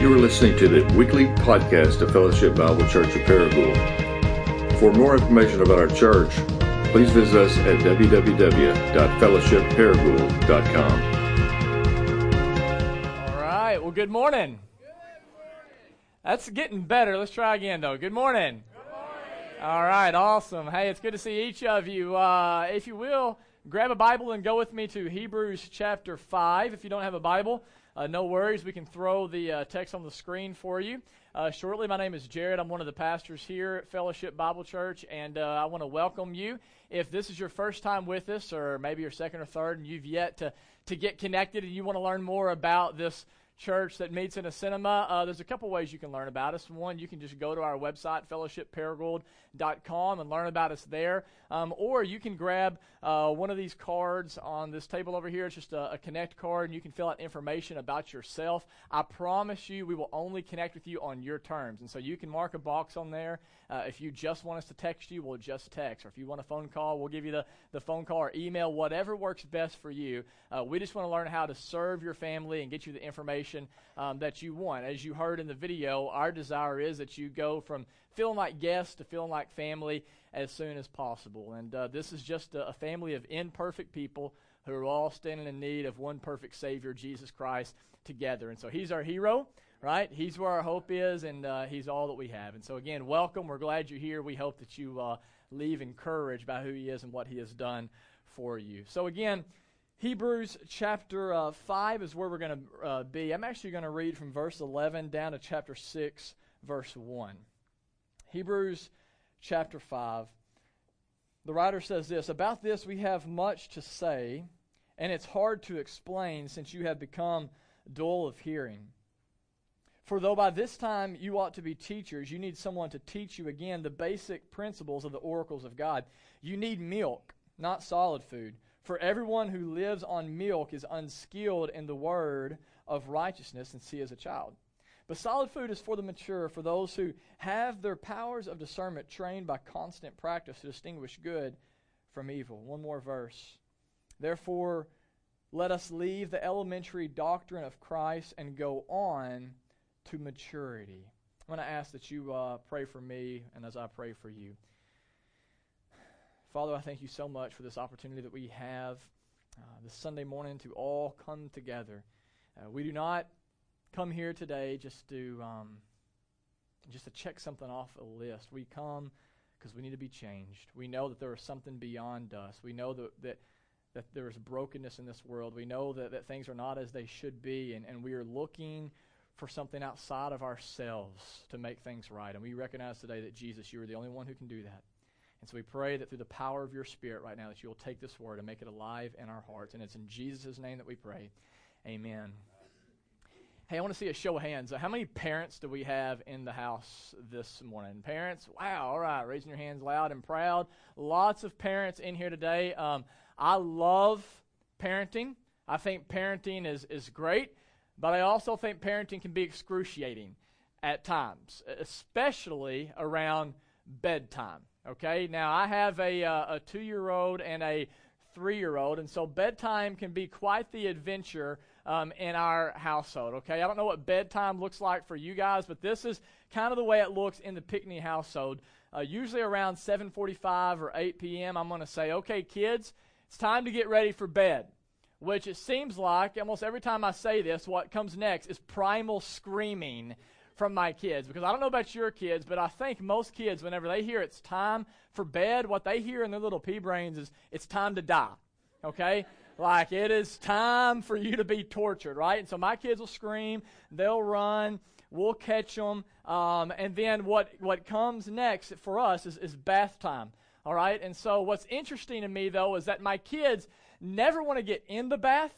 You are listening to the weekly podcast of Fellowship Bible Church of Paragould. For more information about our church, please visit us at www.fellowshipparagould.com. All right. Well, good morning. good morning. That's getting better. Let's try again, though. Good morning. All right. Awesome. Hey, it's good to see each of you. Uh, if you will, grab a Bible and go with me to Hebrews chapter 5. If you don't have a Bible, uh, no worries. We can throw the uh, text on the screen for you. Uh, shortly, my name is Jared. I'm one of the pastors here at Fellowship Bible Church, and uh, I want to welcome you. If this is your first time with us, or maybe your second or third, and you've yet to, to get connected and you want to learn more about this church that meets in a cinema, uh, there's a couple ways you can learn about us. One, you can just go to our website, fellowshipparagould.com, and learn about us there. Um, or you can grab uh, one of these cards on this table over here. It's just a, a, Connect card, and you can fill out information about yourself. I promise you, we will only connect with you on your terms. And so you can mark a box on there. Uh, if you just want us to text you, we'll just text. Or if you want a phone call, we'll give you the, the phone call or email, whatever works best for you. Uh, we just want to learn how to serve your family and get you the information um, that you want. As you heard in the video, our desire is that you go from feeling like guests to feeling like family as soon as possible. And uh, this is just a, a family of imperfect people who are all standing in need of one perfect Savior, Jesus Christ, together. And so He's our hero, right? He's where our hope is, and uh, He's all that we have. And so, again, welcome. We're glad you're here. We hope that you uh, leave encouraged by who He is and what He has done for you. So, again, Hebrews chapter uh, 5 is where we're going to uh, be. I'm actually going to read from verse 11 down to chapter 6, verse 1. Hebrews chapter 5. The writer says this About this we have much to say, and it's hard to explain since you have become dull of hearing. For though by this time you ought to be teachers, you need someone to teach you again the basic principles of the oracles of God. You need milk, not solid food. For everyone who lives on milk is unskilled in the word of righteousness, and he is a child. But solid food is for the mature, for those who have their powers of discernment trained by constant practice to distinguish good from evil. One more verse. Therefore, let us leave the elementary doctrine of Christ and go on to maturity. I'm going to ask that you uh, pray for me and as I pray for you. Father, I thank you so much for this opportunity that we have uh, this Sunday morning to all come together. Uh, we do not come here today just to um, just to check something off a list. We come because we need to be changed. We know that there is something beyond us. We know that that, that there is brokenness in this world. We know that, that things are not as they should be, and, and we are looking for something outside of ourselves to make things right. And we recognize today that Jesus, you are the only one who can do that. And so we pray that through the power of your Spirit right now, that you will take this word and make it alive in our hearts. And it's in Jesus' name that we pray. Amen. Hey, I want to see a show of hands. How many parents do we have in the house this morning? Parents? Wow, all right. Raising your hands loud and proud. Lots of parents in here today. Um, I love parenting. I think parenting is, is great, but I also think parenting can be excruciating at times, especially around bedtime. Okay, now I have a, uh, a two year old and a three year old, and so bedtime can be quite the adventure um, in our household. Okay, I don't know what bedtime looks like for you guys, but this is kind of the way it looks in the Pickney household. Uh, usually around 7:45 or 8 p.m., I'm going to say, "Okay, kids, it's time to get ready for bed." Which it seems like almost every time I say this, what comes next is primal screaming from my kids. Because I don't know about your kids, but I think most kids, whenever they hear it's time for bed, what they hear in their little pea brains is it's time to die. Okay? like it is time for you to be tortured, right? And so my kids will scream, they'll run, we'll catch them, um, and then what what comes next for us is, is bath time, all right? And so what's interesting to me though is that my kids never want to get in the bath,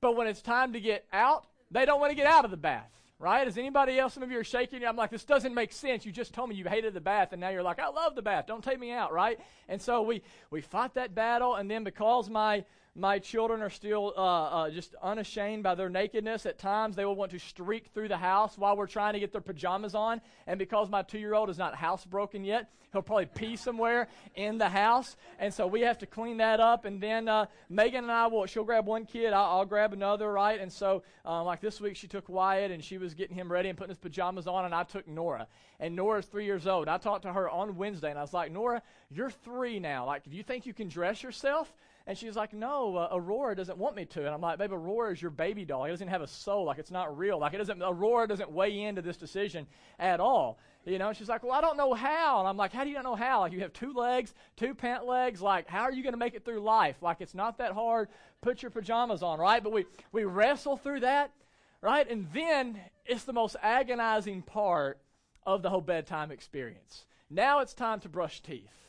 but when it's time to get out, they don't want to get out of the bath right? Is anybody else, some of you are shaking? I'm like, this doesn't make sense. You just told me you hated the bath, and now you're like, I love the bath. Don't take me out, right? And so we, we fought that battle, and then because my my children are still uh, uh, just unashamed by their nakedness. At times, they will want to streak through the house while we're trying to get their pajamas on. And because my two year old is not housebroken yet, he'll probably pee somewhere in the house. And so we have to clean that up. And then uh, Megan and I will, she'll grab one kid, I'll, I'll grab another, right? And so, uh, like this week, she took Wyatt and she was getting him ready and putting his pajamas on, and I took Nora. And Nora's three years old. I talked to her on Wednesday, and I was like, Nora, you're three now. Like, do you think you can dress yourself, and she's like, No, uh, Aurora doesn't want me to. And I'm like, Babe, Aurora is your baby doll. It doesn't have a soul. Like, it's not real. Like, it doesn't, Aurora doesn't weigh into this decision at all. You know, and she's like, Well, I don't know how. And I'm like, How do you not know how? Like, you have two legs, two pant legs. Like, how are you going to make it through life? Like, it's not that hard. Put your pajamas on, right? But we, we wrestle through that, right? And then it's the most agonizing part of the whole bedtime experience. Now it's time to brush teeth.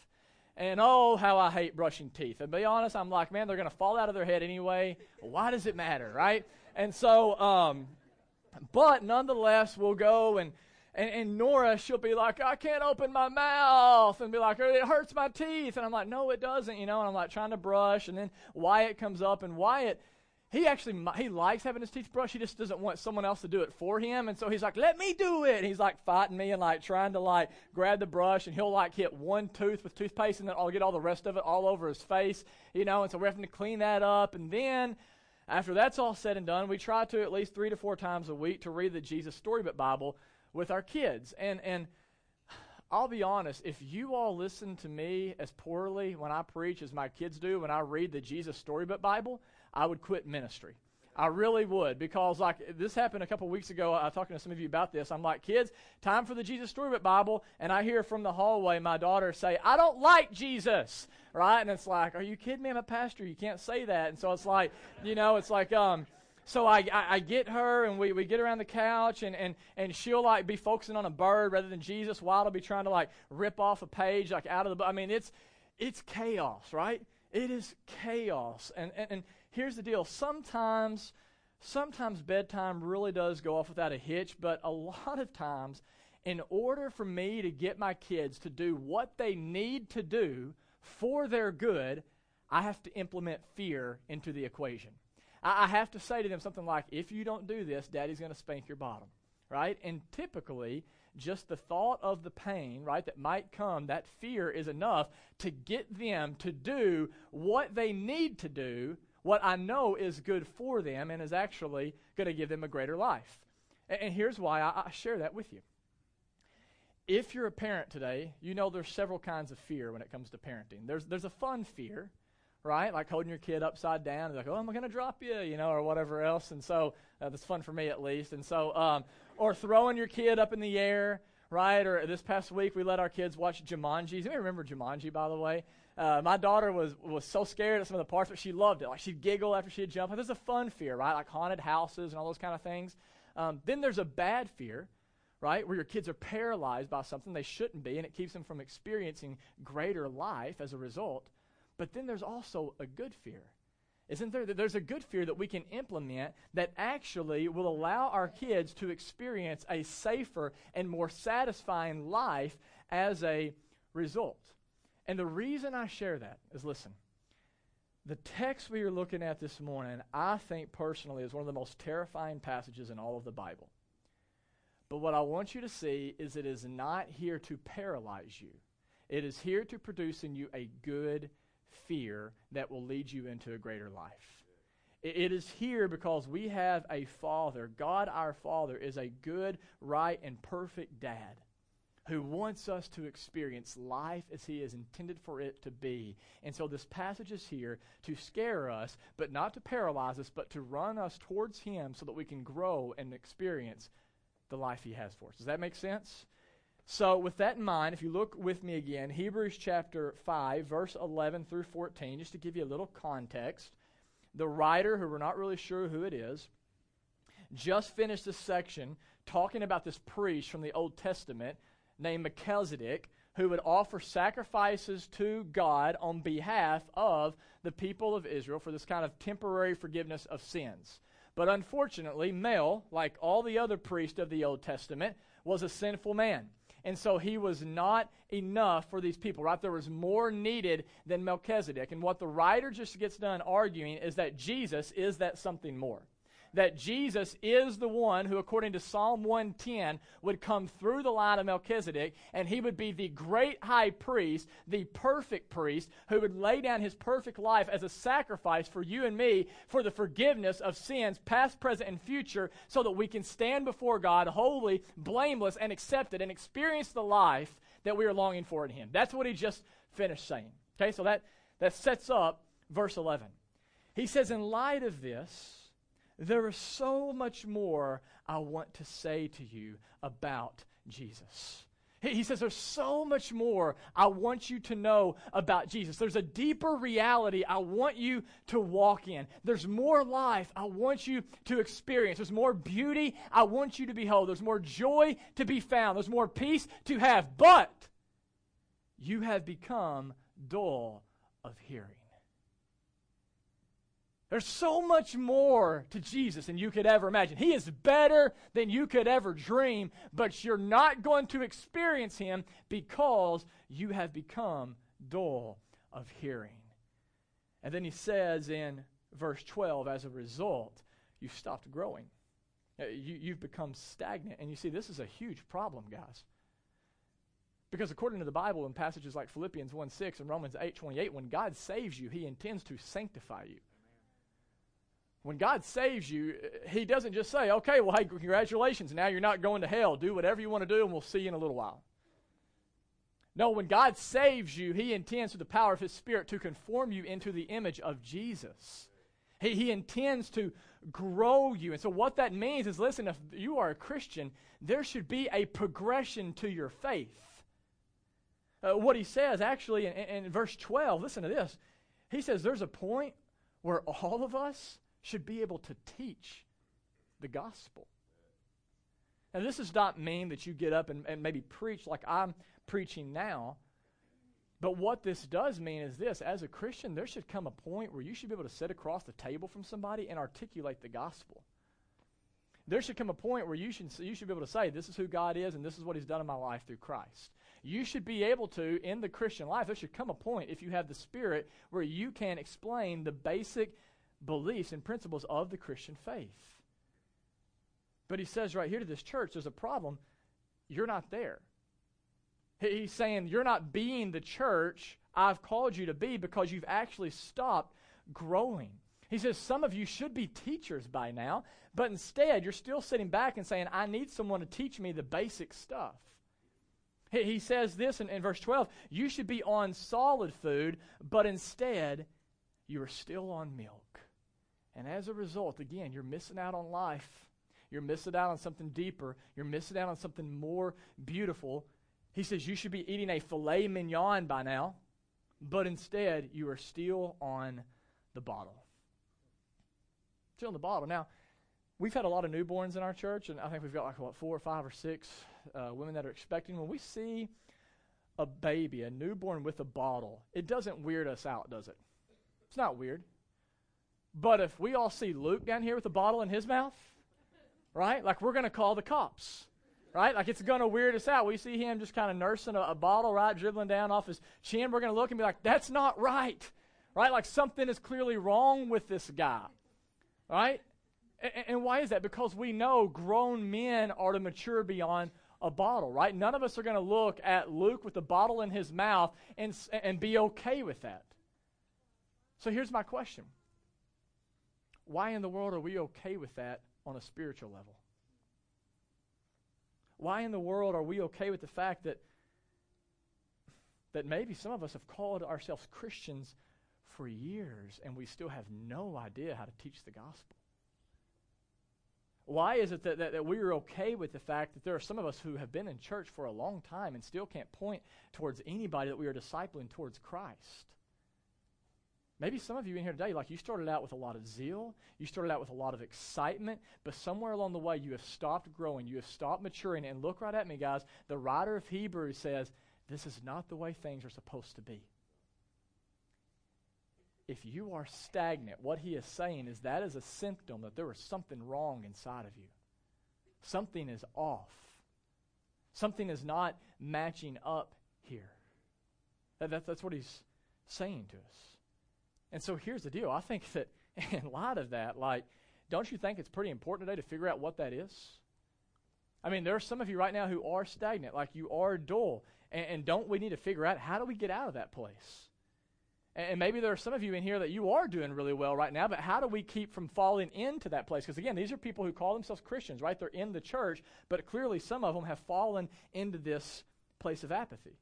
And oh, how I hate brushing teeth. And be honest, I'm like, man, they're going to fall out of their head anyway. Why does it matter, right? And so, um, but nonetheless, we'll go and, and, and Nora, she'll be like, I can't open my mouth. And be like, it hurts my teeth. And I'm like, no, it doesn't, you know. And I'm like trying to brush. And then Wyatt comes up, and Wyatt, he actually he likes having his teeth brushed. He just doesn't want someone else to do it for him. And so he's like, "Let me do it." And he's like fighting me and like trying to like grab the brush, and he'll like hit one tooth with toothpaste, and then I'll get all the rest of it all over his face, you know. And so we're having to clean that up, and then. After that's all said and done, we try to at least three to four times a week to read the Jesus Storybook Bible with our kids. And and I'll be honest, if you all listen to me as poorly when I preach as my kids do when I read the Jesus Storybook Bible, I would quit ministry. I really would because like this happened a couple weeks ago. I was talking to some of you about this. I'm like, kids, time for the Jesus Storybook Bible, and I hear from the hallway my daughter say, "I don't like Jesus," right? And it's like, are you kidding me? I'm a pastor. You can't say that. And so it's like, you know, it's like, um, so I, I, I, get her and we, we get around the couch and, and, and she'll like be focusing on a bird rather than Jesus while I'll be trying to like rip off a page like out of the book. I mean, it's, it's chaos, right? It is chaos. And, and, and here's the deal. Sometimes sometimes bedtime really does go off without a hitch but a lot of times in order for me to get my kids to do what they need to do for their good i have to implement fear into the equation. I, have to say to them something like if you don't do this daddy's going to spank your bottom right? And typically just the thought of the pain, right, that might come, that fear is enough to get them to do what they need to do what I know is good for them and is actually going to give them a greater life. And, and here's why I, I share that with you. If you're a parent today, you know there's several kinds of fear when it comes to parenting. There's, there's a fun fear, right? Like holding your kid upside down, like, oh, I'm going to drop you, you know, or whatever else. And so uh, that's fun for me at least. And so, um, or throwing your kid up in the air, right? Or this past week we let our kids watch Jumanji. Does anybody remember Jumanji, by the way? Uh, my daughter was, was so scared at some of the parts, but she loved it. Like she'd giggle after she'd jump. There's a fun fear, right? Like haunted houses and all those kind of things. Um, then there's a bad fear, right? Where your kids are paralyzed by something they shouldn't be, and it keeps them from experiencing greater life as a result. But then there's also a good fear. Isn't there? That there's a good fear that we can implement that actually will allow our kids to experience a safer and more satisfying life as a result. And the reason I share that is listen, the text we are looking at this morning, I think personally, is one of the most terrifying passages in all of the Bible. But what I want you to see is it is not here to paralyze you, it is here to produce in you a good fear that will lead you into a greater life. It is here because we have a Father. God, our Father, is a good, right, and perfect dad who wants us to experience life as he is intended for it to be. And so this passage is here to scare us, but not to paralyze us, but to run us towards him so that we can grow and experience the life he has for us. Does that make sense? So, with that in mind, if you look with me again, Hebrews chapter 5, verse 11 through 14, just to give you a little context, the writer, who we're not really sure who it is, just finished this section talking about this priest from the Old Testament named Melchizedek who would offer sacrifices to God on behalf of the people of Israel for this kind of temporary forgiveness of sins. But unfortunately, Mel, like all the other priests of the Old Testament, was a sinful man. And so he was not enough for these people, right? There was more needed than Melchizedek. And what the writer just gets done arguing is that Jesus is that something more that Jesus is the one who, according to Psalm 110, would come through the line of Melchizedek, and he would be the great high priest, the perfect priest, who would lay down his perfect life as a sacrifice for you and me for the forgiveness of sins, past, present, and future, so that we can stand before God holy, blameless, and accepted, and experience the life that we are longing for in him. That's what he just finished saying. Okay, so that, that sets up verse 11. He says, In light of this, there is so much more I want to say to you about Jesus. He says, There's so much more I want you to know about Jesus. There's a deeper reality I want you to walk in. There's more life I want you to experience. There's more beauty I want you to behold. There's more joy to be found. There's more peace to have. But you have become dull of hearing. There's so much more to Jesus than you could ever imagine. He is better than you could ever dream, but you're not going to experience him because you have become dull of hearing. And then he says in verse 12, as a result, you've stopped growing. Uh, you, have become stagnant. And you see, this is a huge problem, guys. Because according to the Bible, in passages like Philippians 1 6 and Romans 8 28, when God saves you, he intends to sanctify you when God saves you, He doesn't just say, okay, well, hey, congratulations. Now you're not going to hell. Do whatever you want to do, and we'll see you in a little while. No, when God saves you, He intends through the power of His Spirit to conform you into the image of Jesus. He, he intends to grow you. And so, what that means is listen, if you are a Christian, there should be a progression to your faith. Uh, what he says actually in, in verse 12, listen to this. He says there's a point where all of us should be able to teach the gospel. And this does not mean that you get up and, and maybe preach like I'm preaching now. But what this does mean is this as a Christian, there should come a point where you should be able to sit across the table from somebody and articulate the gospel. There should come a point where you should, you should be able to say, This is who God is, and this is what He's done in my life through Christ. You should be able to, in the Christian life, there should come a point, if you have the Spirit, where you can explain the basic beliefs and principles of the Christian faith. But he says right here to this church, there's a problem. You're not there. He's saying you're not being the church I've called you to be because you've actually stopped growing. He says some of you should be teachers by now, but instead you're still sitting back and saying, I need someone to teach me the basic stuff. He, says this in, in verse 12 you should be on solid food, but instead you are still on milk. And as a result, again, you're missing out on life. You're missing out on something deeper. You're missing out on something more beautiful. He says you should be eating a filet mignon by now, but instead you are still on the bottle. Still on the bottle. Now, we've had a lot of newborns in our church, and I think we've got like, what, four or five or six uh, women that are expecting. When we see a baby, a newborn with a bottle, it doesn't weird us out, does it? It's not weird. But if we all see Luke down here with a bottle in his mouth, right? Like we're going to call the cops, right? Like it's going to weird us out. We see him just kind of nursing a, a bottle, right, dribbling down off his chin. We're going to look and be like, that's not right, right? Like something is clearly wrong with this guy, right? And, and why is that? Because we know grown men are to mature beyond a bottle, right? None of us are going to look at Luke with a bottle in his mouth and, and be okay with that. So here's my question why in the world are we okay with that on a spiritual level? Why in the world are we okay with the fact that that maybe some of us have called ourselves Christians for years and we still have no idea how to teach the gospel? Why is it that, that, that we are okay with the fact that there are some of us who have been in church for a long time and still can't point towards anybody that we are discipling towards Christ? Maybe some of you in here today, like you started out with a lot of zeal, you started out with a lot of excitement, but somewhere along the way you have stopped growing, you have stopped maturing. And look right at me, guys. The writer of Hebrews says, This is not the way things are supposed to be. If you are stagnant, what he is saying is that is a symptom that there is something wrong inside of you. Something is off. Something is not matching up here. That, that, that's what he's saying to us. And so here's the deal. I think that in light of that, like, don't you think it's pretty important today to figure out what that is? I mean, there are some of you right now who are stagnant, like you are dull. And, and don't we need to figure out how do we get out of that place? And, and maybe there are some of you in here that you are doing really well right now, but how do we keep from falling into that place? Because again, these are people who call themselves Christians, right? They're in the church, but clearly some of them have fallen into this place of apathy.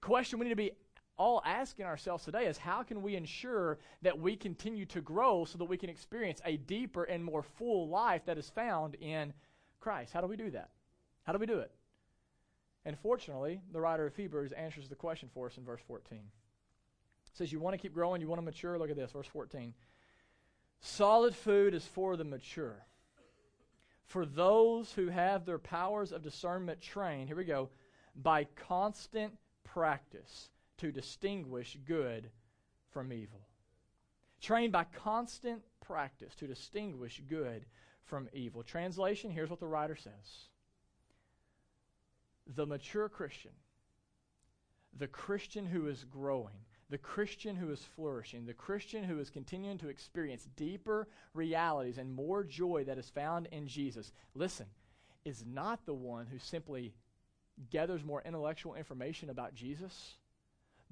Question we need to be all asking ourselves today is how can we ensure that we continue to grow so that we can experience a deeper and more full life that is found in Christ? How do we do that? How do we do it? And fortunately, the writer of Hebrews answers the question for us in verse 14. It says, You want to keep growing, you want to mature? Look at this, verse 14. Solid food is for the mature. For those who have their powers of discernment trained, here we go, by constant practice to distinguish good from evil. Trained by constant practice to distinguish good from evil. Translation here's what the writer says The mature Christian, the Christian who is growing, the Christian who is flourishing, the Christian who is continuing to experience deeper realities and more joy that is found in Jesus, listen, is not the one who simply gathers more intellectual information about Jesus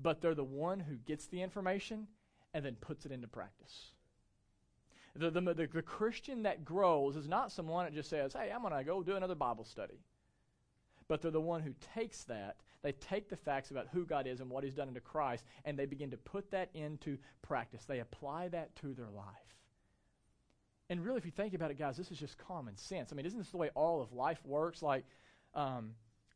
but they're the one who gets the information and then puts it into practice. The, the, the, the Christian that grows is not someone that just says, hey, I'm going to go do another Bible study. But they're the one who takes that, they take the facts about who God is and what He's done into Christ, and they begin to put that into practice. They apply that to their life. And really, if you think about it, guys, this is just common sense. I mean, isn't this the way all of life works? Like, um,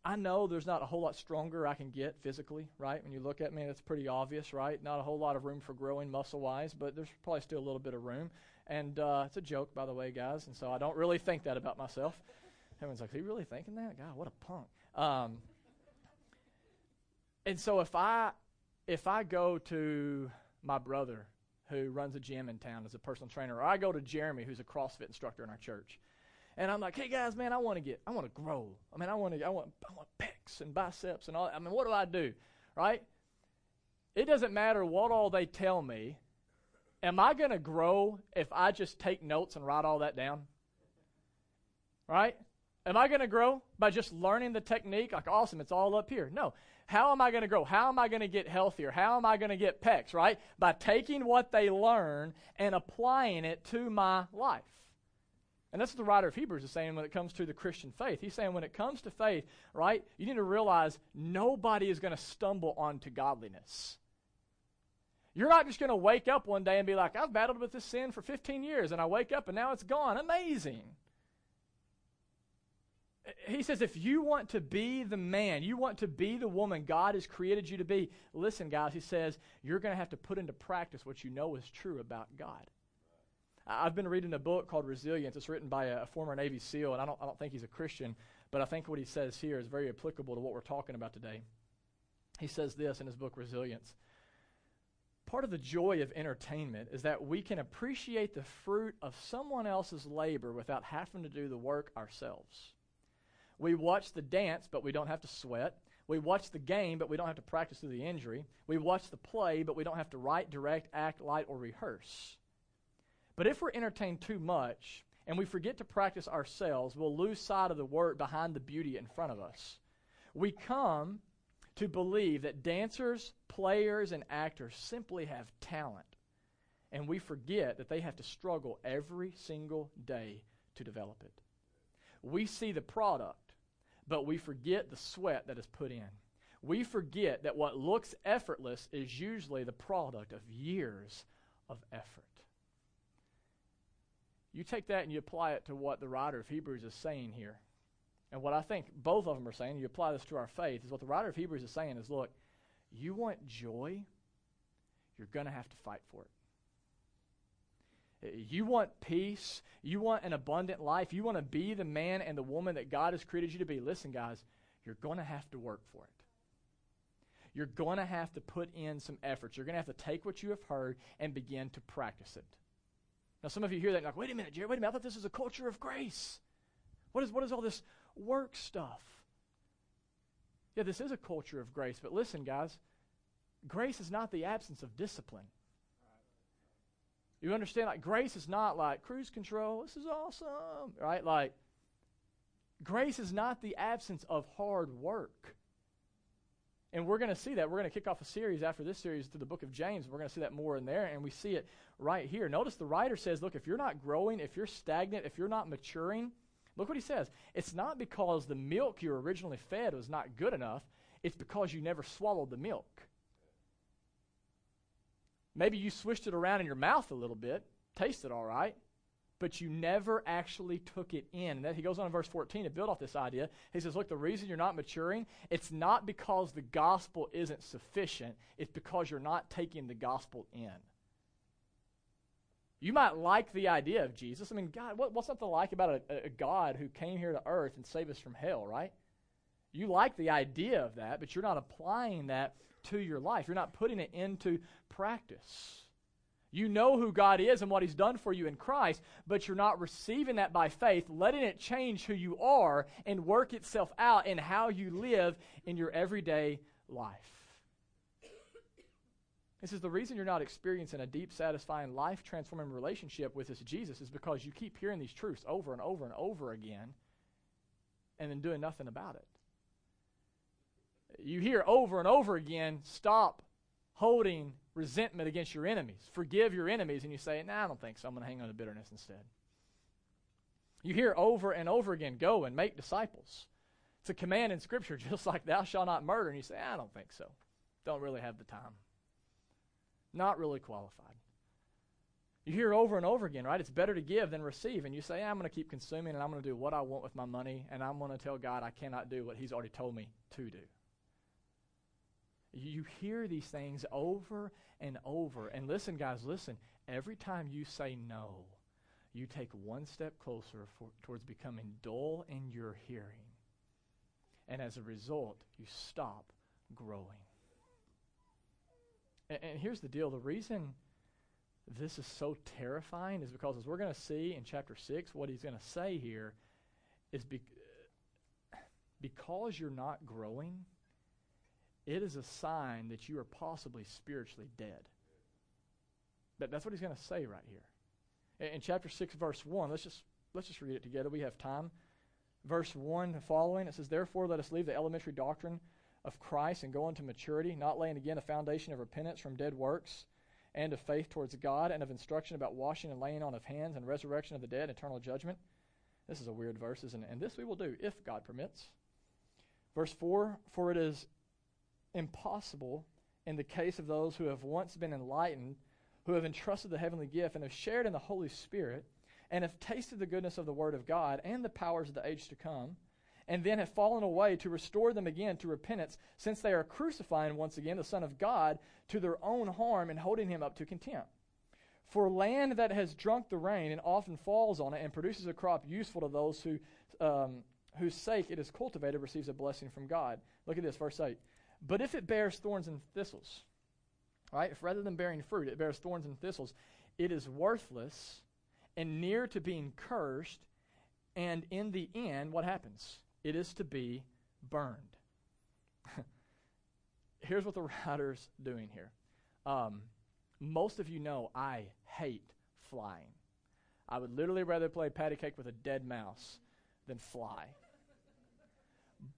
I know there's not a whole lot stronger I can get physically, right? When you look at me, it's pretty obvious, right? Not a whole lot of room for growing muscle wise, but there's probably still a little bit of room. And uh, it's a joke, by the way, guys, and so I don't really think that about myself. Everyone's like, Are you really thinking that? God, what a punk. Um, and so if I if I go to my brother who runs a gym in town as a personal trainer, or I go to Jeremy, who's a CrossFit instructor in our church, and I'm like, hey guys, man, I want to get, I want to grow. I mean, I want to, I want, I want pecs and biceps and all. I mean, what do I do, right? It doesn't matter what all they tell me. Am I going to grow if I just take notes and write all that down? Right? Am I going to grow by just learning the technique? Like, awesome, it's all up here. No. How am I going to grow? How am I going to get healthier? How am I going to get pecs, right? By taking what they learn and applying it to my life. And that's what the writer of Hebrews is saying when it comes to the Christian faith. He's saying when it comes to faith, right, you need to realize nobody is going to stumble onto godliness. You're not just going to wake up one day and be like, I've battled with this sin for 15 years, and I wake up and now it's gone. Amazing. He says, if you want to be the man, you want to be the woman God has created you to be, listen, guys, he says, you're going to have to put into practice what you know is true about God. I've been reading a book called Resilience. It's written by a, a, former Navy SEAL, and I don't, I don't think he's a Christian, but I think what he says here is very applicable to what we're talking about today. He says this in his book, Resilience. Part of the joy of entertainment is that we can appreciate the fruit of someone else's labor without having to do the work ourselves. We watch the dance, but we don't have to sweat. We watch the game, but we don't have to practice through the injury. We watch the play, but we don't have to write, direct, act, light, or rehearse. But if we're entertained too much and we forget to practice ourselves, we'll lose sight of the work behind the beauty in front of us. We come to believe that dancers, players, and actors simply have talent, and we forget that they have to struggle every single day to develop it. We see the product, but we forget the sweat that is put in. We forget that what looks effortless is usually the product of years of effort. You take that and you apply it to what the writer of Hebrews is saying here. And what I think both of them are saying, you apply this to our faith, is what the writer of Hebrews is saying is look, you want joy, you're going to have to fight for it. Eh, you want peace, you want an abundant life, you want to be the man and the woman that God has created you to be. Listen, guys, you're going to have to work for it. You're going to have to put in some efforts. You're going to have to take what you have heard and begin to practice it. Now, some of you hear that and like, wait a minute, Jerry, wait a minute. I thought this was a culture of grace. What is, what is all this work stuff? Yeah, this is a culture of grace, but listen, guys, grace is not the absence of discipline. You understand? Like, grace is not like cruise control, this is awesome, right? Like, grace is not the absence of hard work. And we're going to see that. We're going to kick off a series after this series to the book of James. We're going to see that more in there, and we see it right here. Notice the writer says, Look, if you're not growing, if you're stagnant, if you're not maturing, look what he says. It's not because the milk you were originally fed was not good enough, it's because you never swallowed the milk. Maybe you swished it around in your mouth a little bit, tasted all right, but you never actually took it in. And he goes on in verse 14 to build off this idea. He says, Look, the reason you're not maturing, it's not because the gospel isn't sufficient, it's because you're not taking the gospel in. You might like the idea of Jesus. I mean, God, what, what's to like about a, a God who came here to earth and saved us from hell, right? You like the idea of that, but you're not applying that to your life. You're not putting it into practice. You know who God is and what He's done for you in Christ, but you're not receiving that by faith, letting it change who you are and work itself out in how you live in your everyday life. This is the reason you're not experiencing a deep, satisfying, life transforming relationship with this Jesus is because you keep hearing these truths over and over and over again and then doing nothing about it. You hear over and over again, stop holding resentment against your enemies. Forgive your enemies, and you say, nah, I don't think so. I'm going to hang on to bitterness instead. You hear over and over again, go and make disciples. It's a command in Scripture, just like thou shalt not murder. And you say, I don't think so. Don't really have the time. Not really qualified. You hear over and over again, right? It's better to give than receive. And you say, I'm going to keep consuming and I'm going to do what I want with my money, and I'm going to tell God I cannot do what He's already told me to do. You hear these things over and over. And listen, guys, listen. Every time you say no, you take one step closer for, towards becoming dull in your hearing. And as a result, you stop growing. And, and here's the deal the reason this is so terrifying is because, as we're going to see in chapter 6, what he's going to say here is be- because you're not growing it is a sign that you are possibly spiritually dead. But that's what he's going to say right here. In, in chapter 6, verse 1, let's just, let's just read it together. We have time. Verse 1 following, it says, Therefore, let us leave the elementary doctrine of Christ and go into maturity, not laying again a foundation of repentance from dead works and of faith towards God, and of instruction about washing and laying on of hands and resurrection of the dead, eternal judgment. This is a weird verse, isn't it? And this we will do if God permits. Verse 4 For it is impossible in the case of those who have once been enlightened, who have entrusted the heavenly gift, and have shared in the Holy Spirit, and have tasted the goodness of the Word of God and the powers of the age to come, and then have fallen away to restore them again to repentance, since they are crucifying once again the Son of God to their own harm and holding him up to contempt. For land that has drunk the rain and often falls on it and produces a crop useful to those who, um, whose sake it is cultivated receives a blessing from God. Look at this, verse 8. But if it bears thorns and thistles, right? If rather than bearing fruit, it bears thorns and thistles, it is worthless and near to being cursed. And in the end, what happens? It is to be burned. Here's what the writer's doing here. Um, most of you know I hate flying. I would literally rather play patty cake with a dead mouse than fly.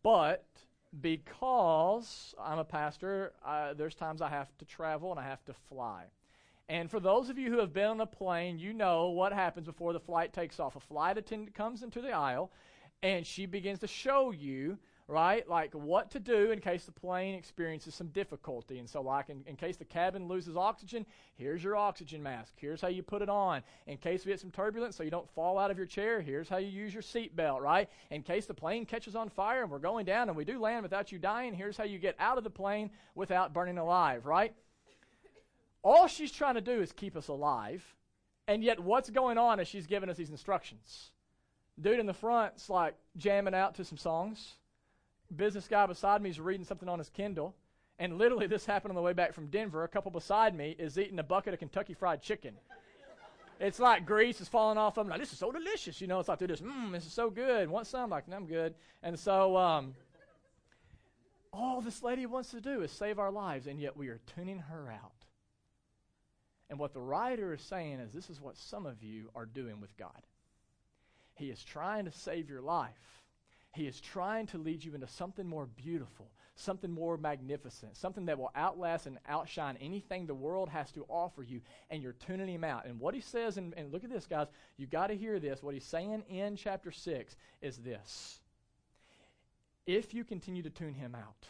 But because I'm a pastor, there's times I have to travel and I have to fly. And for those of you who have been on a plane, you know what happens before the flight takes off. A flight attendant comes into the aisle and she begins to show you right? Like what to do in case the plane experiences some difficulty. And so, like in, in, case the cabin loses oxygen, here's your oxygen mask. Here's how you put it on. In case we get some turbulence so you don't fall out of your chair, here's how you use your seatbelt, right? In case the plane catches on fire and we're going down and we do land without you dying, here's how you get out of the plane without burning alive, right? All she's trying to do is keep us alive. And yet, what's going on is she's giving us these instructions? Dude in the front's like jamming out to some songs business guy beside me is reading something on his Kindle, and literally this happened on the way back from Denver. A couple beside me is eating a bucket of Kentucky Fried Chicken. it's like grease is falling off of them. Like, this is so delicious. You know, it's like they're just, mmm, this is so good. Want some? Like, no, I'm good. And so, um, All this lady wants to do is save our lives, and yet we are tuning her out. And what the writer is saying is this is what some of you are doing with God. He is trying to save your life. He is trying to lead you into something more beautiful, something more magnificent, something that will outlast and outshine anything the world has to offer you, and you're tuning him out. And what he says, and, and look at this, guys, you got to hear this. What he's saying in chapter 6 is this If you continue to tune him out,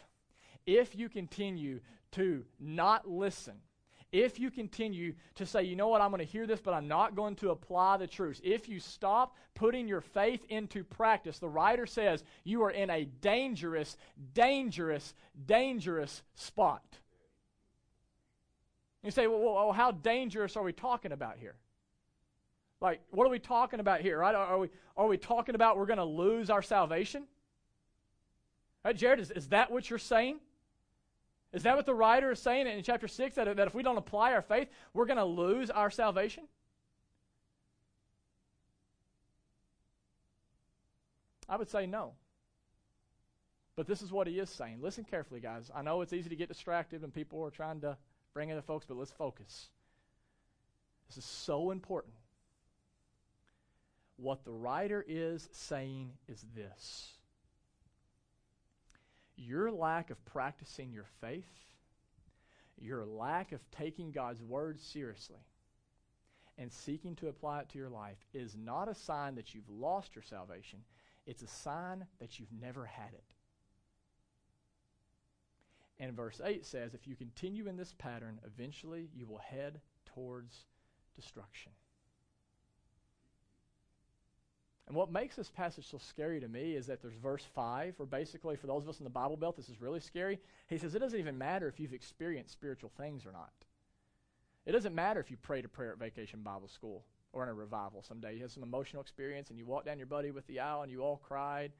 if you continue to not listen, if you continue to say, you know what, I'm going to hear this, but I'm not going to apply the truth, if you stop putting your faith into practice, the writer says you are in a dangerous, dangerous, dangerous spot. You say, well, well, how dangerous are we talking about here? Like, what are we talking about here, right? Are, we, are we talking about we're going to lose our salvation? Right, Jared, is, is that what you're saying? Is that what the writer is saying in chapter 6? That, that if we don't apply our faith, we're going to lose our salvation? I would say no. But this is what he is saying. Listen carefully, guys. I know it's easy to get distracted and people are trying to bring in the folks, but let's focus. This is so important. What the writer is saying is this your lack of practicing your faith, your lack of taking God's word seriously, and seeking to apply it to your life is not a sign that you've lost your salvation. It's a sign that you've never had it. And verse 8 says, if you continue in this pattern, eventually you will head towards destruction. And what makes this passage so scary to me is that there's verse 5, where basically, for those of us in the Bible Belt, this is really scary. He says, It doesn't even matter if you've experienced spiritual things or not. It doesn't matter if you prayed a prayer at Vacation Bible School or in a revival someday. You had some emotional experience and you walked down your buddy with the aisle and you all cried.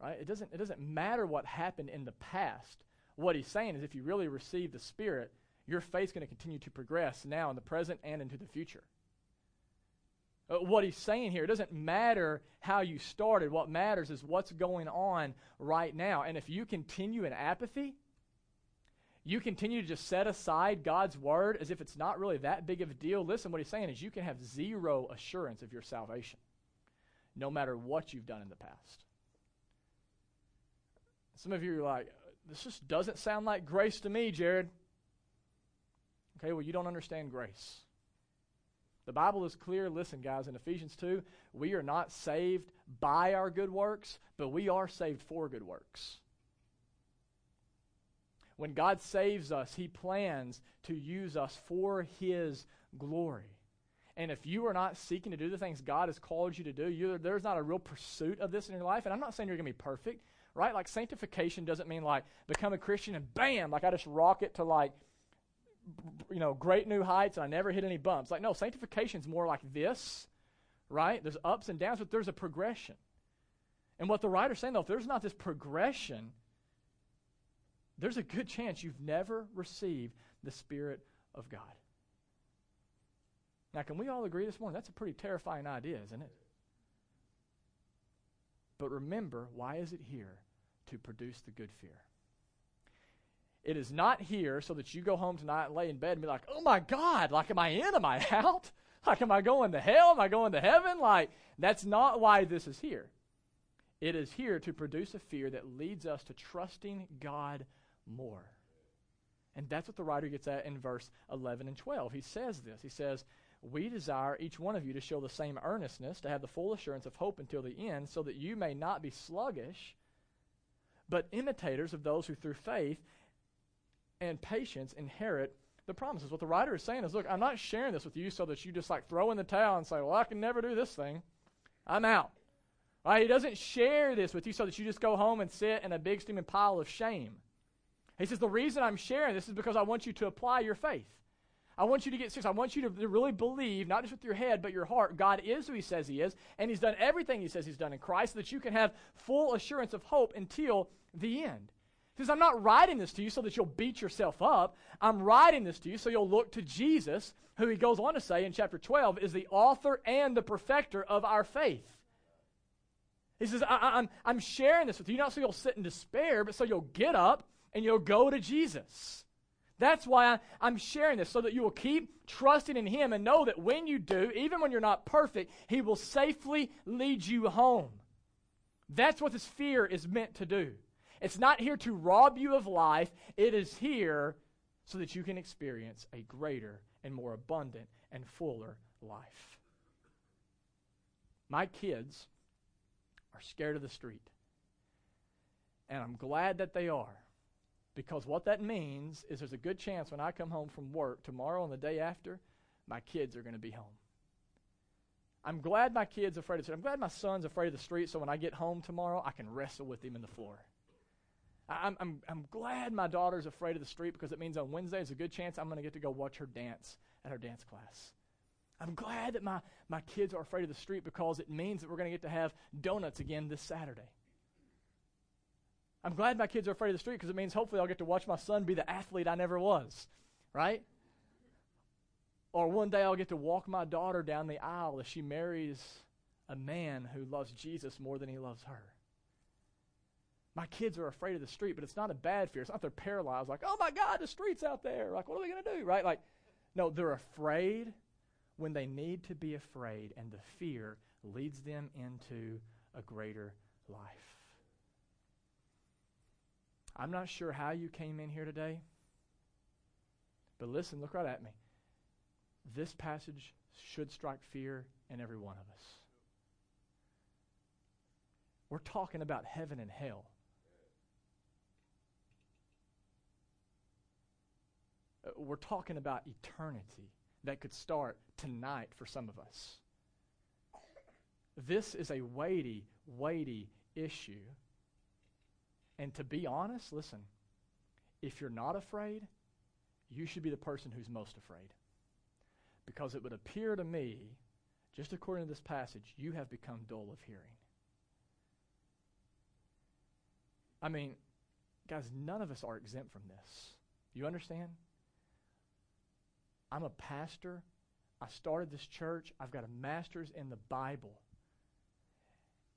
Right? It doesn't, it doesn't matter what happened in the past. What he's saying is if you really receive the Spirit, your faith's going to continue to progress now in the present and into the future. Uh, what he's saying here, it doesn't matter how you started. What matters is what's going on right now. And if you continue in apathy, you continue to just set aside God's word as if it's not really that big of a deal. Listen, what he's saying is you can have zero assurance of your salvation, no matter what you've done in the past. Some of you are like, this just doesn't sound like grace to me, Jared. Okay, well, you don't understand grace. The Bible is clear. Listen, guys, in Ephesians 2, we are not saved by our good works, but we are saved for good works. When God saves us, He plans to use us for His glory. And if you are not seeking to do the things God has called you to do, there's not a real pursuit of this in your life. And I'm not saying you're going to be perfect, right? Like sanctification doesn't mean like become a Christian and bam, like I just rock it to like you know, great new heights and I never hit any bumps. Like, no, sanctification is more like this, right? There's ups and downs, but there's a progression. And what the writer's saying, though, if there's not this progression, there's a good chance you've never received the Spirit of God. Now, can we all agree this morning? That's a pretty terrifying idea, isn't it? But remember, why is it here? To produce the good fear. It is not here so that you go home tonight and lay in bed and be like, oh my God, like, am I in? Am I out? Like, am I going to hell? Am I going to heaven? Like, that's not why this is here. It is here to produce a fear that leads us to trusting God more. And that's what the writer gets at in verse 11 and 12. He says this. He says, We desire each one of you to show the same earnestness, to have the full assurance of hope until the end, so that you may not be sluggish, but imitators of those who through faith and patience inherit the promises. What the writer is saying is, look, I'm not sharing this with you so that you just like throw in the towel and say, well, I can never do this thing. I'm out. Right? He doesn't share this with you so that you just go home and sit in a big steaming pile of shame. He says, the reason I'm sharing this is because I want you to apply your faith. I want you to get serious. I want you to really believe, not just with your head, but your heart, God is who He says He is, and He's done everything He says He's done in Christ so that you can have full assurance of hope until the end says, I'm not writing this to you so that you'll beat yourself up. I'm writing this to you so you'll look to Jesus, who he goes on to say in chapter 12 is the author and the perfecter of our faith. He says, I, am I'm, I'm sharing this with you, not so you'll sit in despair, but so you'll get up and you'll go to Jesus. That's why I, I'm sharing this, so that you will keep trusting in Him and know that when you do, even when you're not perfect, He will safely lead you home. That's what this fear is meant to do. It's not here to rob you of life, it is here so that you can experience a greater and more abundant and fuller life. My kids are scared of the street. And I'm glad that they are. Because what that means is there's a good chance when I come home from work tomorrow and the day after, my kids are going to be home. I'm glad my kid's afraid of the street. I'm glad my son's afraid of the street so when I get home tomorrow, I can wrestle with him in the floor. I'm, I'm, I'm glad my daughter's afraid of the street because it means on Wednesday there's a good chance I'm going to get to go watch her dance at her dance class. I'm glad that my, my kids are afraid of the street because it means that we're going to get to have donuts again this Saturday. I'm glad my kids are afraid of the street because it means hopefully I'll get to watch my son be the athlete I never was, right? Or one day I'll get to walk my daughter down the aisle as she marries a man who loves Jesus more than he loves her. My kids are afraid of the street, but it's not a bad fear. It's not they're paralyzed, like, oh my God, the street's out there. Like, what are we going to do, right? Like, no, they're afraid when they need to be afraid, and the fear leads them into a greater life. I'm not sure how you came in here today, but listen, look right at me. This passage should strike fear in every one of us. We're talking about heaven and hell. We're talking about eternity that could start tonight for some of us. This is a weighty, weighty issue. And to be honest, listen, if you're not afraid, you should be the person who's most afraid. Because it would appear to me, just according to this passage, you have become dull of hearing. I mean, guys, none of us are exempt from this. You understand? I'm a pastor. I started this church. I've got a master's in the Bible.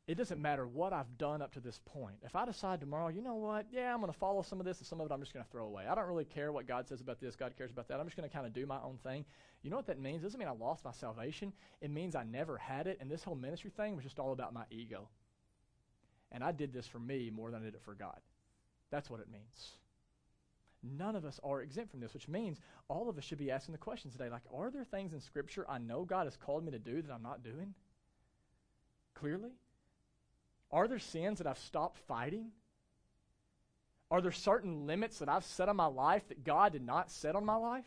It doesn't matter what I've done up to this point. If I decide tomorrow, you know what? Yeah, I'm going to follow some of this and some of it I'm just going to throw away. I don't really care what God says about this. God cares about that. I'm just going to kind of do my own thing. You know what that means? It doesn't mean I lost my salvation. It means I never had it. And this whole ministry thing was just all about my ego. And I did this for me more than I did it for God. That's what it means. None of us are exempt from this, which means all of us should be asking the questions today like, are there things in Scripture I know God has called me to do that I'm not doing? Clearly? Are there sins that I've stopped fighting? Are there certain limits that I've set on my life that God did not set on my life?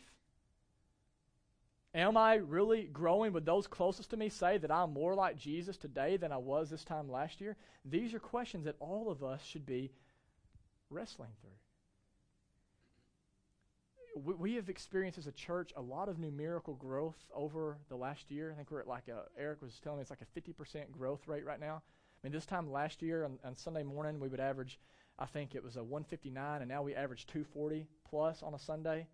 Am I really growing? Would those closest to me say that I'm more like Jesus today than I was this time last year? These are questions that all of us should be wrestling through we, we have experienced as a church a lot of numerical growth over the last year. I think we're at like a, Eric was telling me it's like a 50% growth rate right now. I mean, this time last year on, on Sunday morning, we would average, I think it was a 159, and now we average 240 plus on a Sunday.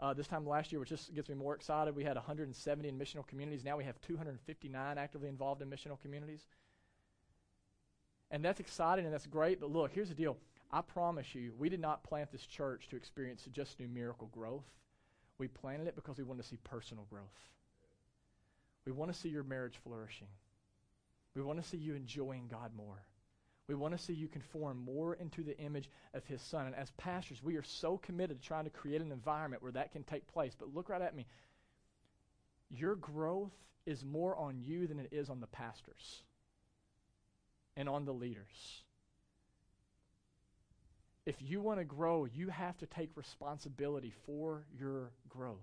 Uh, this time last year, which just gets me more excited, we had 170 in missional communities. Now we have 259 actively involved in missional communities. And that's exciting and that's great, but look, here's the deal. I promise you, we did not plant this church to experience just numerical growth. We planted it because we want to see personal growth. We want to see your marriage flourishing. We want to see you enjoying God more. We want to see you conform more into the image of His Son. And as pastors, we are so committed to trying to create an environment where that can take place. But look right at me. Your growth is more on you than it is on the pastors and on the leaders if you want to grow, you have to take responsibility for your growth.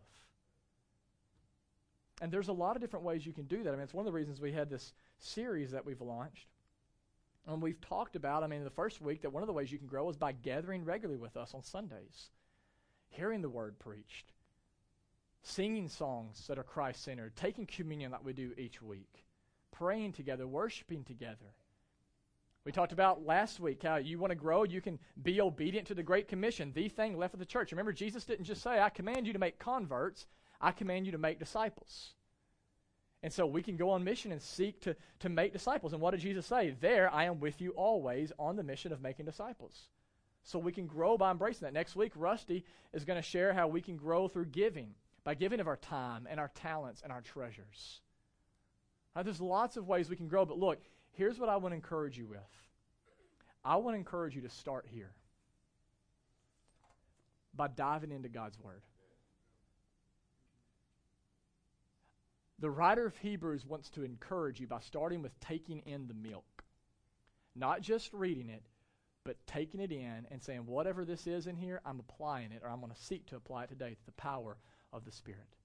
And there's a lot of different ways you can do that. I mean, it's one of the reasons we had this series that we've launched. And we've talked about, I mean, the first week that one of the ways you can grow is by gathering regularly with us on Sundays, hearing the word preached, singing songs that are Christ centered, taking communion like we do each week, praying together, worshiping together. We talked about last week how you want to grow, you can be obedient to the Great Commission, the thing left of the church. Remember, Jesus didn't just say, I command you to make converts, I command you to make disciples. And so we can go on mission and seek to, to make disciples. And what did Jesus say? There, I am with you always on the mission of making disciples. So we can grow by embracing that. Next week, Rusty is going to share how we can grow through giving, by giving of our time and our talents and our treasures. Now, there's lots of ways we can grow, but look, here's what I want to encourage you with. I want to encourage you to start here by diving into God's Word. The writer of Hebrews wants to encourage you by starting with taking in the milk. Not just reading it, but taking it in and saying, whatever this is in here, I'm applying it, or I'm going to seek to apply it today to the power of the Spirit.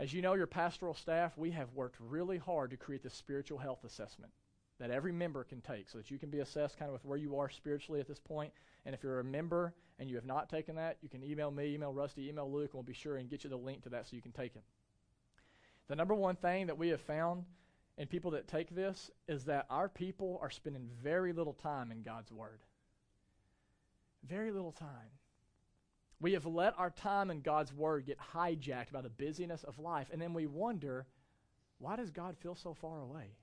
As you know, your pastoral staff, we have worked really hard to create this spiritual health assessment that every member can take so that you can be assessed kind of with where you are spiritually at this point. And if you're a member and you have not taken that, you can email me, email Rusty, email Luke, and we'll be sure and get you the link to that so you can take it. The number one thing that we have found in people that take this is that our people are spending very little time in God's Word. Very little time. We have let our time in God's Word get hijacked by the busyness of life, and then we wonder, why does God feel so far away?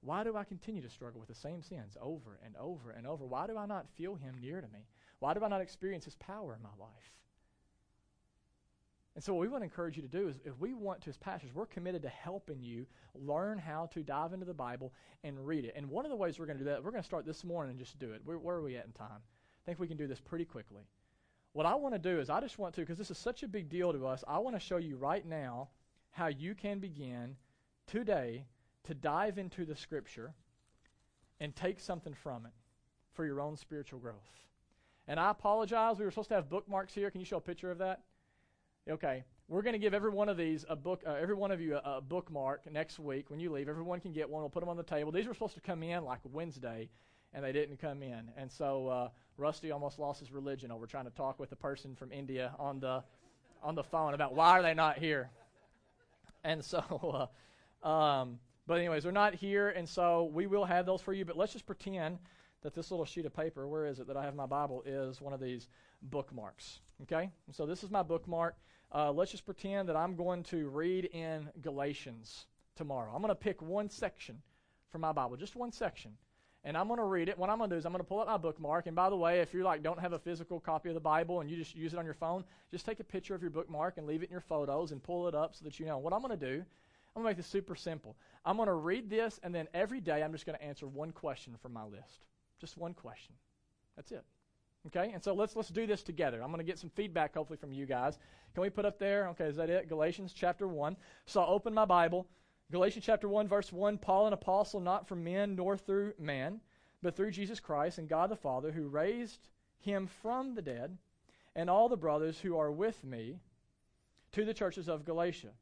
Why do I continue to struggle with the same sins over and over and over? Why do I not feel Him near to me? Why do I not experience His power in my life? And so, what we want to encourage you to do is, if we want to, as pastors, we're committed to helping you learn how to dive into the Bible and read it. And one of the ways we're going to do that, we're going to start this morning and just do it. Where, where are we at in time? I think we can do this pretty quickly. What I want to do is, I just want to, because this is such a big deal to us, I want to show you right now how you can begin today to dive into the Scripture and take something from it for your own spiritual growth. And I apologize. We were supposed to have bookmarks here. Can you show a picture of that? Okay, we're going to give every one of these a book, uh, every one of you a, a, bookmark next week when you leave. Everyone can get one. We'll put them on the table. These were supposed to come in like Wednesday, and they didn't come in. And so uh, Rusty almost lost his religion over trying to talk with a person from India on the on the phone about why are they not here. And so, uh, um, but anyways, they're not here, and so we will have those for you. But let's just pretend that this little sheet of paper, where is it that I have my Bible, is one of these bookmarks. Okay, and so this is my bookmark. Uh, let's just pretend that I'm going to read in Galatians tomorrow. I'm going to pick one section from my Bible, just one section. And I'm going to read it. What I'm going to do is I'm going to pull up my bookmark. And by the way, if you like don't have a physical copy of the Bible and you just use it on your phone, just take a picture of your bookmark and leave it in your photos and pull it up so that you know. What I'm going to do, I'm going to make this super simple. I'm going to read this, and then every day I'm just going to answer one question from my list. Just one question. That's it. Okay, and so let's let's do this together. I'm going to get some feedback hopefully from you guys. Can we put up there? Okay, is that it? Galatians chapter one. So I'll open my Bible. Galatians chapter one, verse one. Paul, an apostle, not from men nor through man, but through Jesus Christ and God the Father, who raised him from the dead, and all the brothers who are with me, to the churches of Galatia.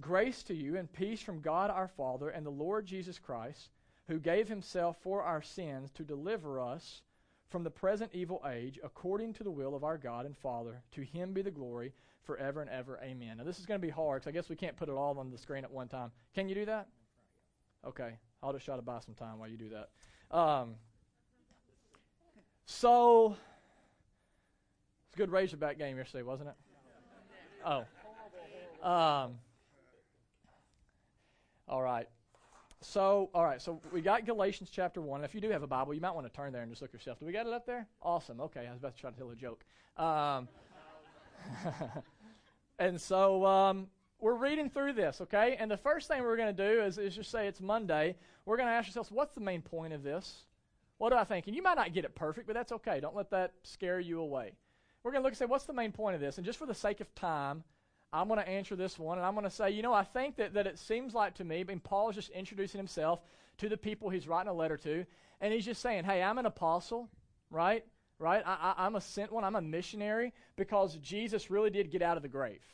Grace to you and peace from God our Father and the Lord Jesus Christ, who gave himself for our sins to deliver us from the present evil age, according to the will of our God and Father. To him be the glory forever and ever. Amen. Now, this is going to be hard because I guess we can't put it all on the screen at one time. Can you do that? Okay. I'll just try to buy some time while you do that. Um, so, it's a good Razorback game yesterday, wasn't it? Oh. Um, all right. So, all right, so we got Galatians chapter 1. If you do have a Bible, you might want to turn there and just look yourself. Do we got it up there? Awesome. Okay, I was about to try to tell a joke. Um, and so um, we're reading through this, okay? And the first thing we're going to do is, is just say it's Monday. We're going to ask ourselves, what's the main point of this? What do I think? And you might not get it perfect, but that's okay. Don't let that scare you away. We're going to look and say, what's the main point of this? And just for the sake of time, I'm going to answer this one, and I'm going to say, you know, I think that, that it seems like to me, and Paul is just introducing himself to the people he's writing a letter to, and he's just saying, hey, I'm an apostle, right? Right? I, I, I'm a sent one, I'm a missionary, because Jesus really did get out of the grave.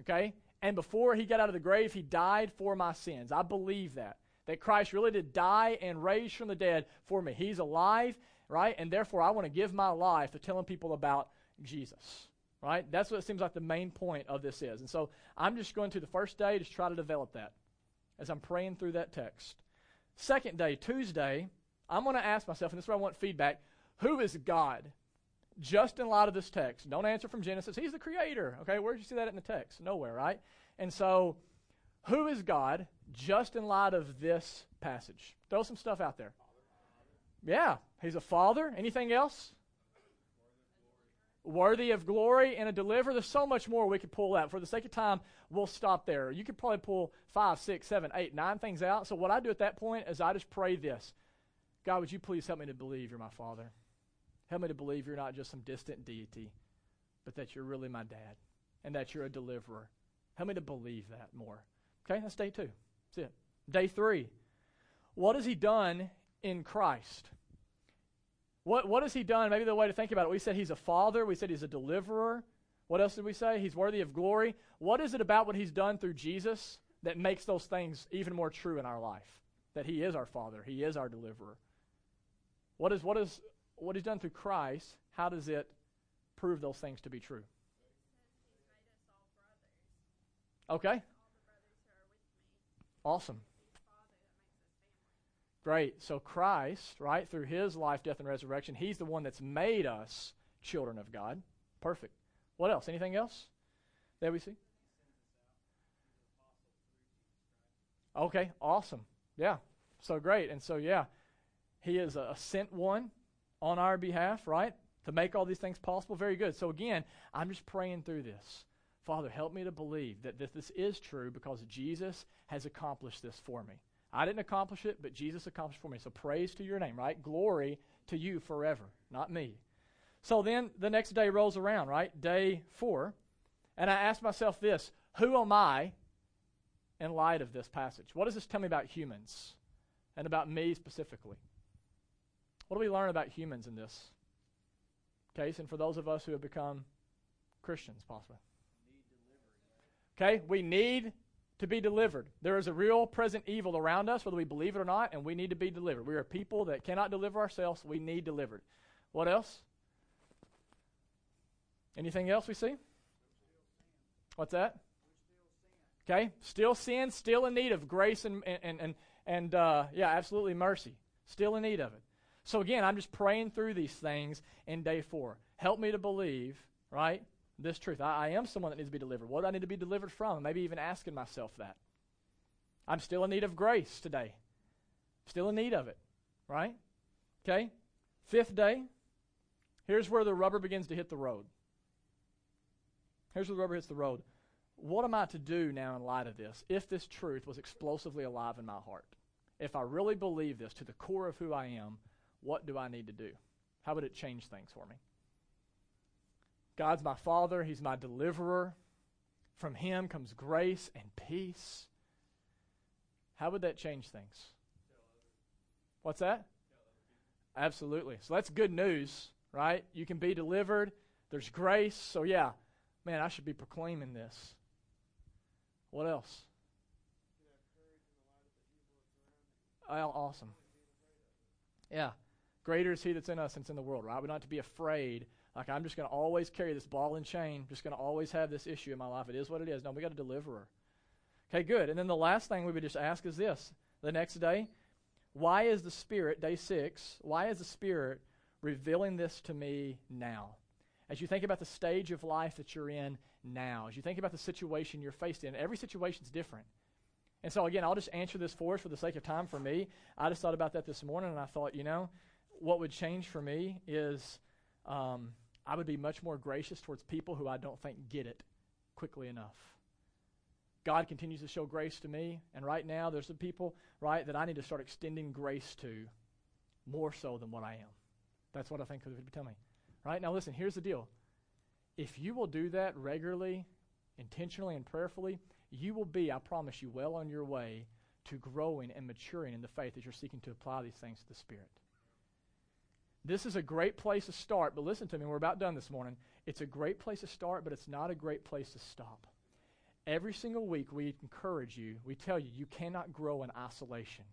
Okay? And before he got out of the grave, he died for my sins. I believe that. That Christ really did die and raise from the dead for me. He's alive, right? And therefore, I want to give my life to telling people about Jesus right? That's what it seems like the main point of this is. And so I'm just going to the first day to try to develop that as I'm praying through that text. Second day, Tuesday, I'm going to ask myself, and this is where I want feedback who is God? Just in light of this text. Don't answer from Genesis. He's the creator. Okay, where did you see that in the text? Nowhere, right? And so Who is God just in light of this passage? Throw some stuff out there. Yeah, he's a father. Anything else? Worthy of glory and a deliverer. There's so much more we could pull out. For the sake of time, we'll stop there. You could probably pull five, six, seven, eight, nine things out. So, what I do at that point is I just pray this God, would you please help me to believe you're my father? Help me to believe you're not just some distant deity, but that you're really my dad and that you're a deliverer. Help me to believe that more. Okay, that's day two. That's it. Day three. What has he done in Christ? What, what has he done? Maybe the way to think about it, we said he's a father, we said he's a deliverer. What else did we say? He's worthy of glory. What is it about what he's done through Jesus that makes those things even more true in our life? That he is our father, he is our deliverer. What is what is what he's done through Christ, how does it prove those things to be true? Okay. Awesome. Great. So Christ, right, through his life, death, and resurrection, he's the one that's made us children of God. Perfect. What else? Anything else that we see? Okay, awesome. Yeah. So great. And so, yeah, he is a sent one on our behalf, right? To make all these things possible. Very good. So, again, I'm just praying through this. Father, help me to believe that this is true because Jesus has accomplished this for me. I didn't accomplish it, but Jesus accomplished for me. So praise to your name, right? Glory to you forever, not me. So then the next day rolls around, right? Day four. And I ask myself this Who am I in light of this passage? What does this tell me about humans and about me specifically? What do we learn about humans in this case? And for those of us who have become Christians, possibly. Okay, we need to be delivered. There is a real present evil around us, whether we believe it or not, and we need to be delivered. We are people that cannot deliver ourselves. We need delivered. What else? Anything else we see? What's that? Okay, still sin, still in need of grace and and and and uh, yeah, absolutely mercy. Still in need of it. So again, I'm just praying through these things in day four. Help me to believe, right? This truth. I, I am someone that needs to be delivered. What do I need to be delivered from? Maybe even asking myself that. I'm still in need of grace today. Still in need of it, right? Okay? Fifth day, here's where the rubber begins to hit the road. Here's where the rubber hits the road. What am I to do now in light of this if this truth was explosively alive in my heart? If I really believe this to the core of who I am, what do I need to do? How would it change things for me? God's my Father, He's my deliverer. From Him comes grace and peace. How would that change things? What's that? Absolutely. So that's good news, right? You can be delivered. There's grace. So, yeah, man, I should be proclaiming this. What else? Oh, awesome. Yeah. Greater is He that's in us than in the world, right? We're not to be afraid like I'm just going to always carry this ball and chain, just going to always have this issue in my life. It is what it is. No, we got a deliverer. Okay, good. And then the last thing we would just ask is this the next day, why is the Spirit, day six, why is the Spirit revealing this to me now? As you think about the stage of life that you're in now, as you think about the situation you're faced in, every situation's different. And so, again, I'll just answer this for us for the sake of time for me. I just thought about that this morning, and I thought, you know, what would change for me is um, I would be much more gracious towards people who I don't think get it quickly enough. God continues to show grace to me, and right now there's some people, right, that I need to start extending grace to more so than what I am. That's what I think would tell me. Right? Now listen, here's the deal. If you will do that regularly, intentionally, and prayerfully, you will be, I promise you, well on your way to growing and maturing in the faith as you're seeking to apply these things to the Spirit. This is a great place to start, but listen to me, we're about done this morning. It's a great place to start, but it's not a great place to stop. Every single week, we encourage you, we tell you, you cannot grow in isolation.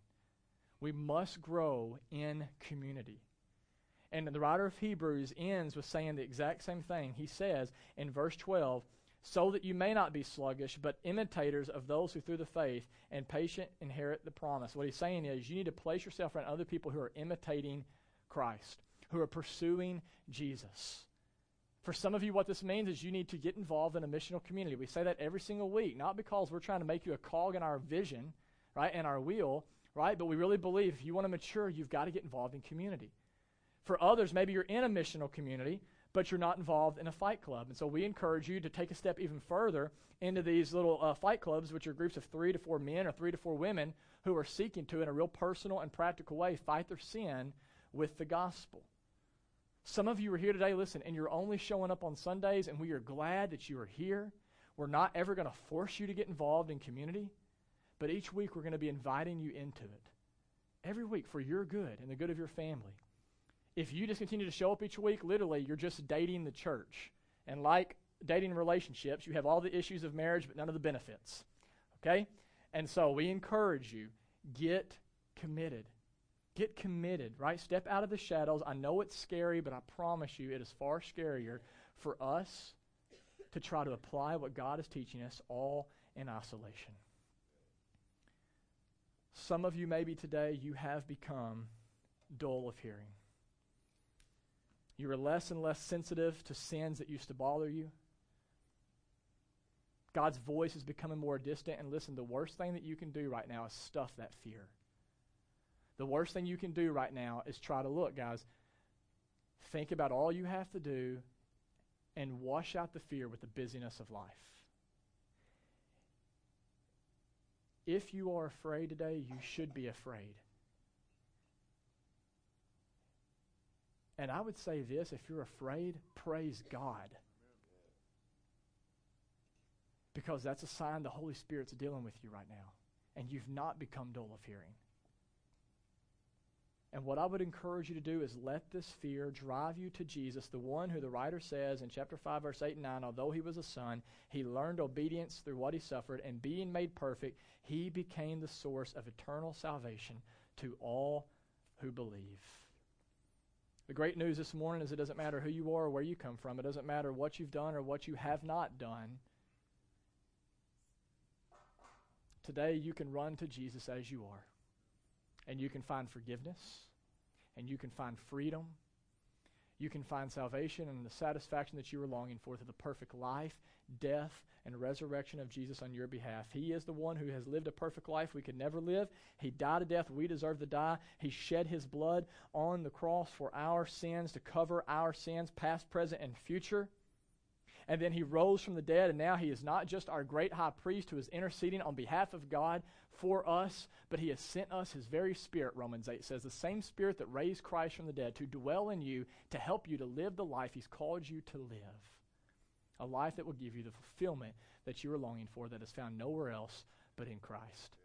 We must grow in community. And the writer of Hebrews ends with saying the exact same thing. He says in verse 12, so that you may not be sluggish, but imitators of those who through the faith and patient inherit the promise. What he's saying is you need to place yourself around other people who are imitating Christ, who are pursuing Jesus. For some of you, what this means is you need to get involved in a missional community. We say that every single week, not because we're trying to make you a cog in our vision, right, and our wheel, right, but we really believe if you want to mature, you've got to get involved in community. For others, maybe you're in a missional community, but you're not involved in a fight club. And so we encourage you to take a step even further into these little uh, fight clubs, which are groups of three to four men or three to four women who are seeking to, in a real personal and practical way, fight their sin with the gospel. Some of you are here today, listen, and you're only showing up on Sundays, and we are glad that you are here. We're not ever going to force you to get involved in community, but each week we're going to be inviting you into it. Every week for your good and the good of your family. If you just continue to show up each week, literally, you're just dating the church. And like dating relationships, you have all the issues of marriage, but none of the benefits. Okay? And so we encourage you get committed. Get committed, right? Step out of the shadows. I know it's scary, but I promise you it is far scarier for us to try to apply what God is teaching us all in isolation. Some of you, maybe today, you have become dull of hearing. You are less and less sensitive to sins that used to bother you. God's voice is becoming more distant. And listen, the worst thing that you can do right now is stuff that fear. The worst thing you can do right now is try to look, guys, think about all you have to do and wash out the fear with the busyness of life. If you are afraid today, you should be afraid. And I would say this if you're afraid, praise God. Because that's a sign the Holy Spirit's dealing with you right now. And you've not become dull of hearing. And what I would encourage you to do is let this fear drive you to Jesus, the one who the writer says in chapter 5, verse 8 and 9, although he was a son, he learned obedience through what he suffered, and being made perfect, he became the source of eternal salvation to all who believe. The great news this morning is it doesn't matter who you are or where you come from, it doesn't matter what you've done or what you have not done. Today, you can run to Jesus as you are and you can find forgiveness, and you can find freedom. You can find salvation and the satisfaction that you were longing for through the perfect life, death, and resurrection of Jesus on your behalf. He is the one who has lived a perfect life we could never live. He died a death we deserve to die. He shed his blood on the cross for our sins to cover our sins, past, present, and future. And then he rose from the dead, and now he is not just our great high priest who is interceding on behalf of God for us, but he has sent us his very spirit, Romans 8 says, the same spirit that raised Christ from the dead to dwell in you, to help you to live the life he's called you to live. A life that will give you the fulfillment that you are longing for that is found nowhere else but in Christ.